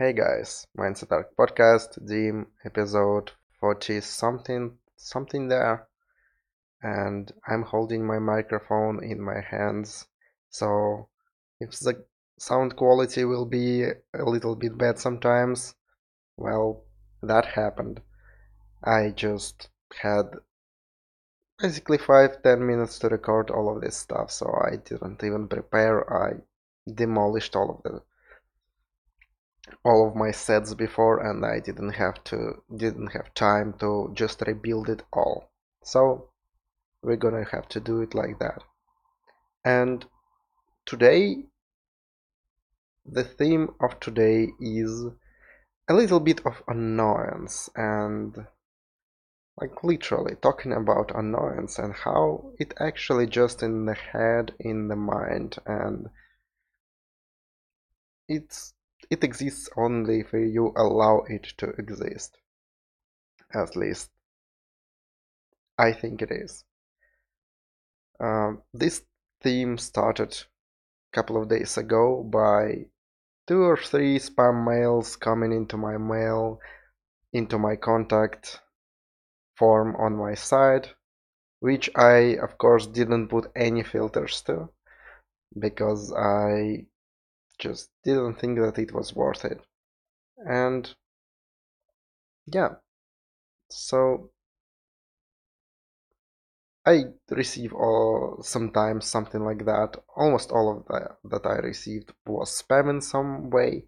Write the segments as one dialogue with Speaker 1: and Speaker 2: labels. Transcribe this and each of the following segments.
Speaker 1: Hey guys, Mindset Ark Podcast, Dim, episode 40 something, something there. And I'm holding my microphone in my hands, so if the sound quality will be a little bit bad sometimes, well, that happened. I just had basically 5-10 minutes to record all of this stuff, so I didn't even prepare. I demolished all of the all of my sets before and I didn't have to didn't have time to just rebuild it all. So we're gonna have to do it like that. And today the theme of today is a little bit of annoyance and like literally talking about annoyance and how it actually just in the head in the mind and it's it exists only if you allow it to exist. At least, I think it is. Um, this theme started a couple of days ago by two or three spam mails coming into my mail, into my contact form on my site, which I, of course, didn't put any filters to because I just didn't think that it was worth it. And yeah, so I receive all sometimes something like that. Almost all of that that I received was spam in some way,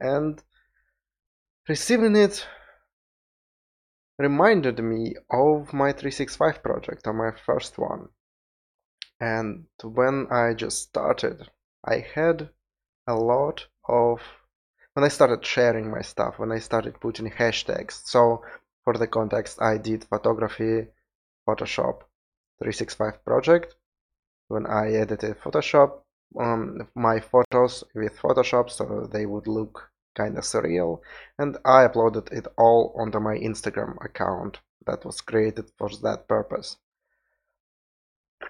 Speaker 1: and receiving it reminded me of my 365 project, or my first one. And when I just started, I had a lot of when I started sharing my stuff, when I started putting hashtags. So for the context, I did photography, Photoshop 365 project. When I edited Photoshop, um, my photos with Photoshop so they would look kind of surreal, and I uploaded it all onto my Instagram account that was created for that purpose.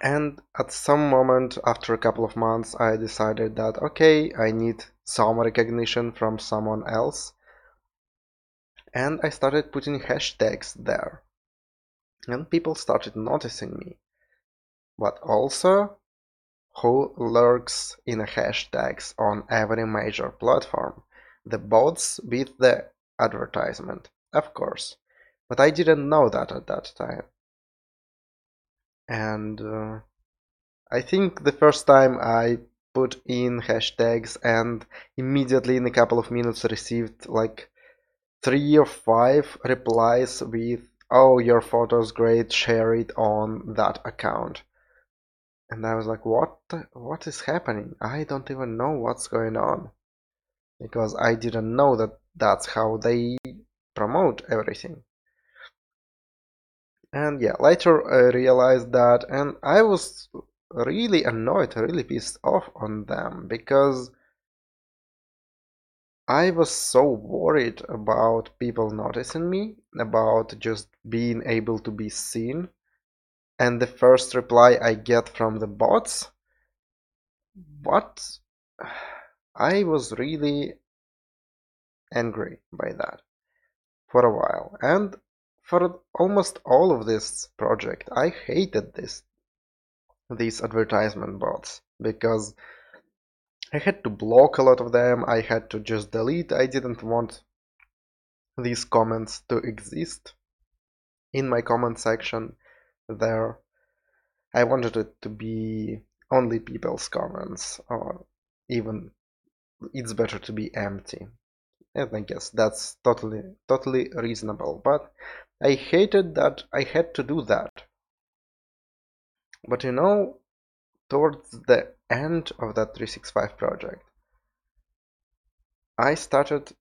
Speaker 1: And at some moment after a couple of months, I decided that okay, I need some recognition from someone else. And I started putting hashtags there. And people started noticing me. But also, who lurks in hashtags on every major platform? The bots beat the advertisement, of course. But I didn't know that at that time and uh, I think the first time I put in hashtags and immediately in a couple of minutes received like three or five replies with oh your photo's great share it on that account. And I was like what what is happening? I don't even know what's going on. Because I didn't know that that's how they promote everything and yeah, later I realized that, and I was really annoyed, really pissed off on them because I was so worried about people noticing me, about just being able to be seen. And the first reply I get from the bots, what? I was really angry by that for a while. And for almost all of this project, I hated this these advertisement bots because I had to block a lot of them. I had to just delete. I didn't want these comments to exist in my comment section there. I wanted it to be only people's comments or even it's better to be empty. And I guess that's totally totally reasonable. But I hated that I had to do that. But you know, towards the end of that 365 project, I started,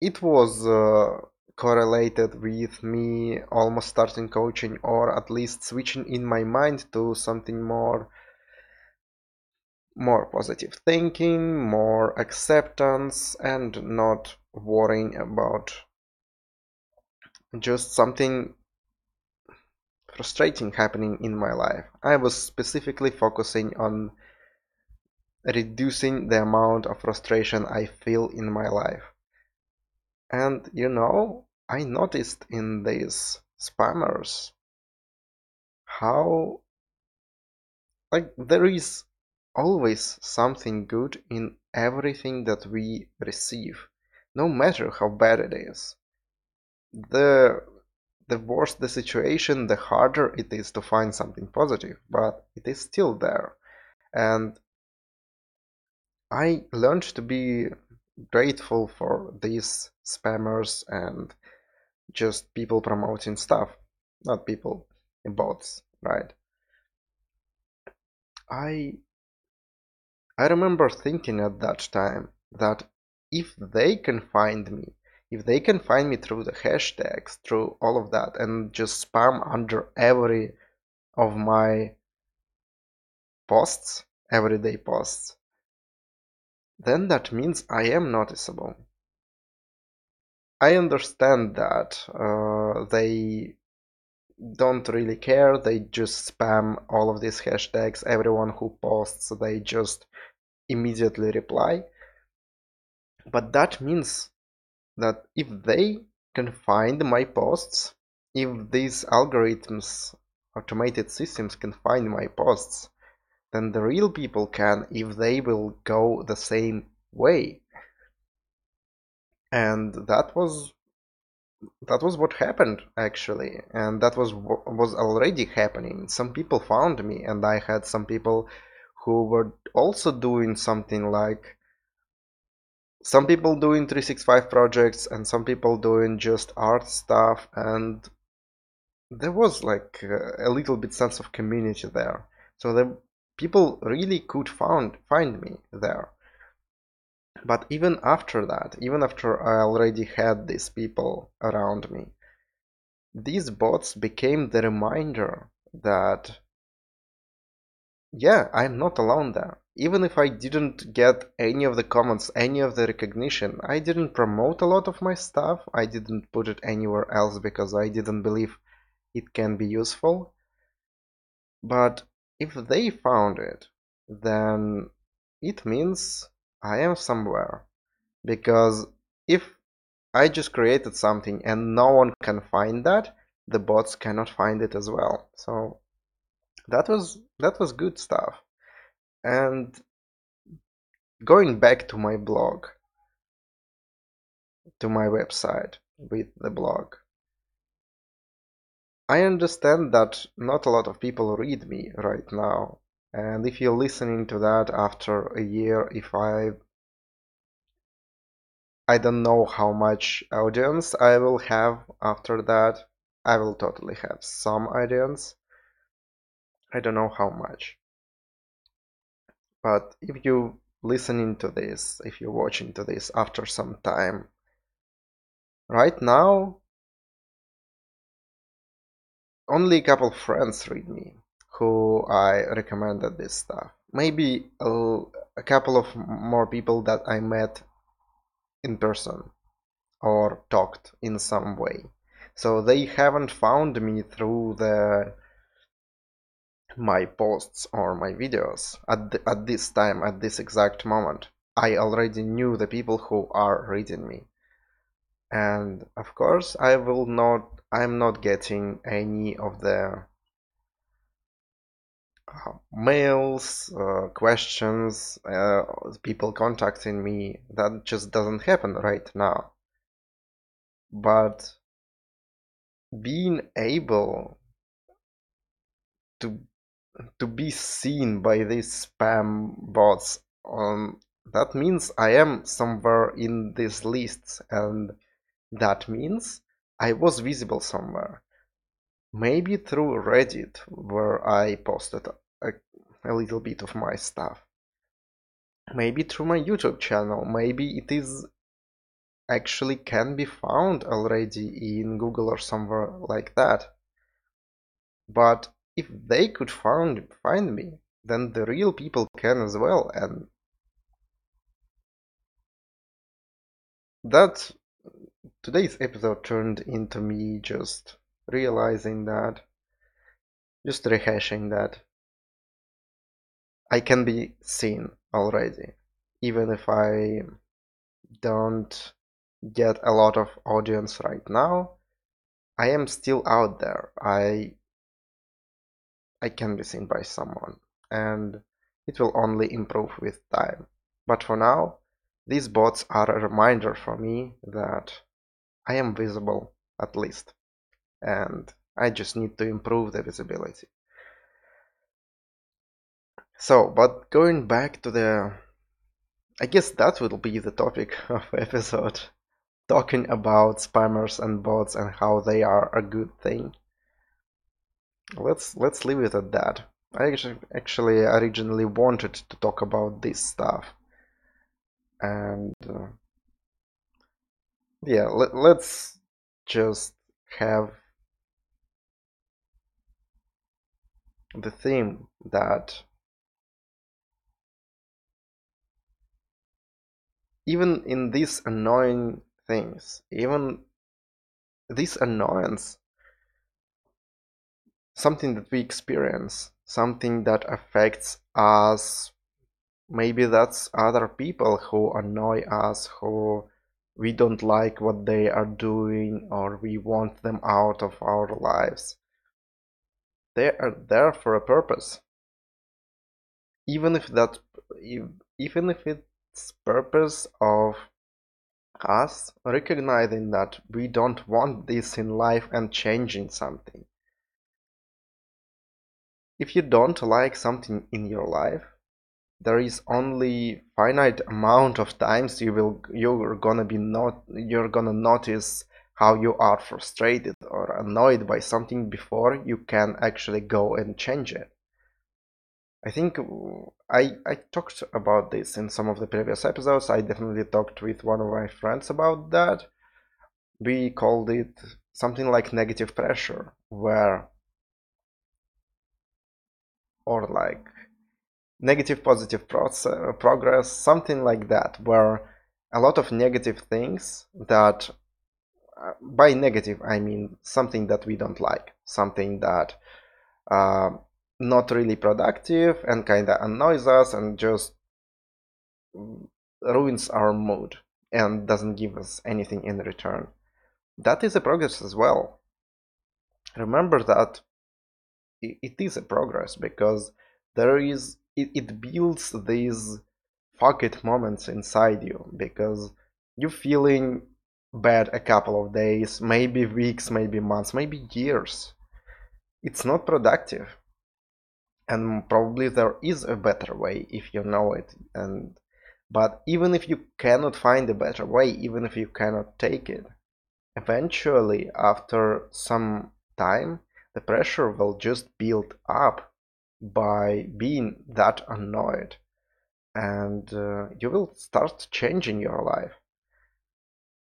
Speaker 1: it was uh, correlated with me almost starting coaching or at least switching in my mind to something more more positive thinking, more acceptance, and not worrying about just something frustrating happening in my life. I was specifically focusing on reducing the amount of frustration I feel in my life. And you know, I noticed in these spammers how like there is always something good in everything that we receive, no matter how bad it is. The the worse the situation, the harder it is to find something positive, but it is still there. And I learned to be grateful for these spammers and just people promoting stuff, not people, bots, right? I I remember thinking at that time that if they can find me, if they can find me through the hashtags, through all of that, and just spam under every of my posts, everyday posts, then that means I am noticeable. I understand that uh, they don't really care, they just spam all of these hashtags, everyone who posts, they just immediately reply. But that means that if they can find my posts, if these algorithms, automated systems can find my posts, then the real people can if they will go the same way. And that was that was what happened actually and that was was already happening some people found me and i had some people who were also doing something like some people doing 365 projects and some people doing just art stuff and there was like a, little bit sense of community there. So the people really could found find me there. But even after that even after i already had these people around me these bots became the reminder that yeah i'm not alone there even if i didn't get any of the comments any of the recognition i didn't promote a lot of my stuff i didn't put it anywhere else because i didn't believe it can be useful but if they found it then it means I am somewhere because if I just created something and no one can find that, the bots cannot find it as well. So that was that was good stuff. And going back to my blog, to my website with the blog, I understand that not a lot of people read me right now. And if you're listening to that after a year if i i don't know how much audience i will have after that i will totally have some audience. I don't know how much but if you listening to this if you're watching to this after some time right now only a couple friends read me who I recommended this stuff. Maybe a, a couple of more people that I met in person or talked in some way. So they haven't found me through the my posts or my videos at, the, at this time, at this exact moment. I already knew the people who are reading me. And of course, I will not, I'm not getting any of the mails, uh, questions, uh, people contacting me. That just doesn't happen right now. But being able to to be seen by these spam bots um, that means I am somewhere in these lists and that means I was visible somewhere. Maybe through Reddit, where I posted a, a little bit of my stuff. Maybe through my YouTube channel. Maybe it is actually can be found already in Google or somewhere like that. But if they could find find me, then the real people can as well, and that today's episode turned into me just realizing that, just rehashing that, I can be seen already, even if I don't get a lot of audience right now, I am still out there. I I can be seen by someone and it will only improve with time. But for now, these bots are a reminder for me that I am visible at least and I just need to improve the visibility. So, but going back to the I guess that will be the topic of episode talking about spammers and bots and how they are a good thing. Let's let's leave it at that. I actually, actually originally wanted to talk about this stuff, and uh, yeah, let, let's just have the theme that even in these annoying things, even this annoyance, something that we experience, something that affects us, maybe that's other people who annoy us, who we don't like what they are doing, or we want them out of our lives. They are there for a purpose. Even if that even if it's purpose of us recognizing that we don't want this in life and changing something if you don't like something in your life there is only finite amount of times you will you're gonna be not you're gonna notice how you are frustrated or annoyed by something before you can actually go and change it. I think I, I talked about this in some of the previous episodes. I definitely talked with one of my friends about that. We called it something like negative pressure, where, or like negative positive process, progress, something like that, where a lot of negative things that uh, by negative I mean something that we don't like, something that uh, not really productive and kind of annoys us and just ruins our mood and doesn't give us anything in return. That is a progress as well. Remember that it is a progress because there is it, it builds these fuck it moments inside you because you're feeling bad a couple of days, maybe weeks, maybe months, maybe years. It's not productive. And probably there is a better way if you know it. And but even if you cannot find a better way, even if you cannot take it, eventually after some time the pressure will just build up by being that annoyed. And uh, you will start changing your life.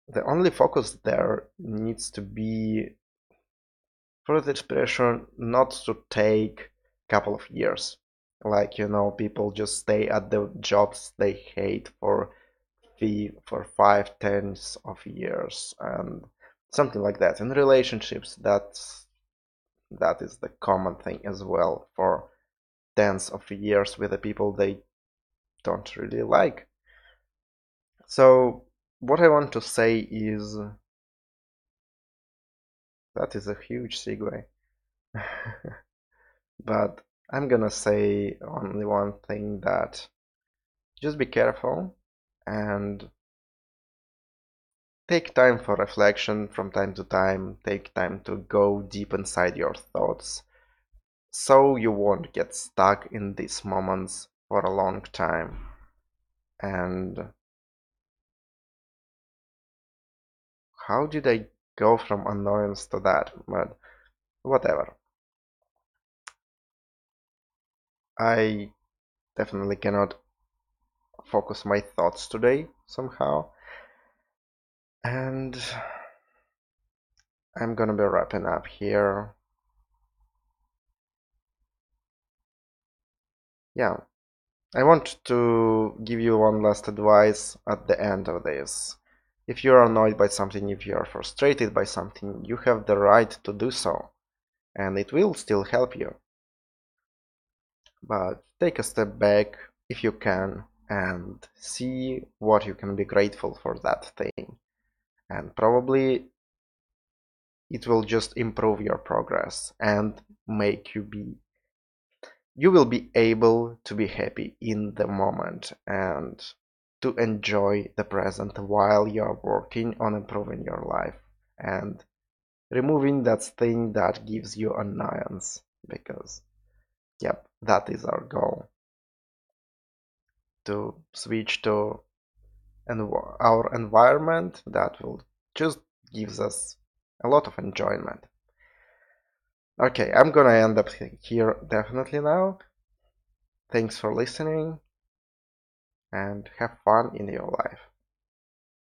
Speaker 1: The only focus there needs to be for the expression not to take a couple of years. Like you know people just stay at the jobs they hate for fee for five tens of years and something like that. In relationships that's that is the common thing as well for tens of years with the people they don't really like so what I want to say is that is a huge segue. but I'm gonna say only one thing that just be careful and take time for reflection from time to time, take time to go deep inside your thoughts so you won't get stuck in these moments for a long time and how did I go from annoyance to that? But whatever. I definitely cannot focus my thoughts today somehow. And I'm gonna be wrapping up here. Yeah, I want to give you one last advice at the end of this. If you are annoyed by something, if you are frustrated by something, you have the right to do so, and it will still help you. But take a step back if you can and see what you can be grateful for that thing. And probably it will just improve your progress and make you be you will be able to be happy in the moment and to enjoy the present while you're working on improving your life and removing that thing that gives you annoyance because yep that is our goal. To switch to our environment that will just gives us a lot of enjoyment. Okay i'm gonna end up here definitely now. Thanks for listening and have fun in your life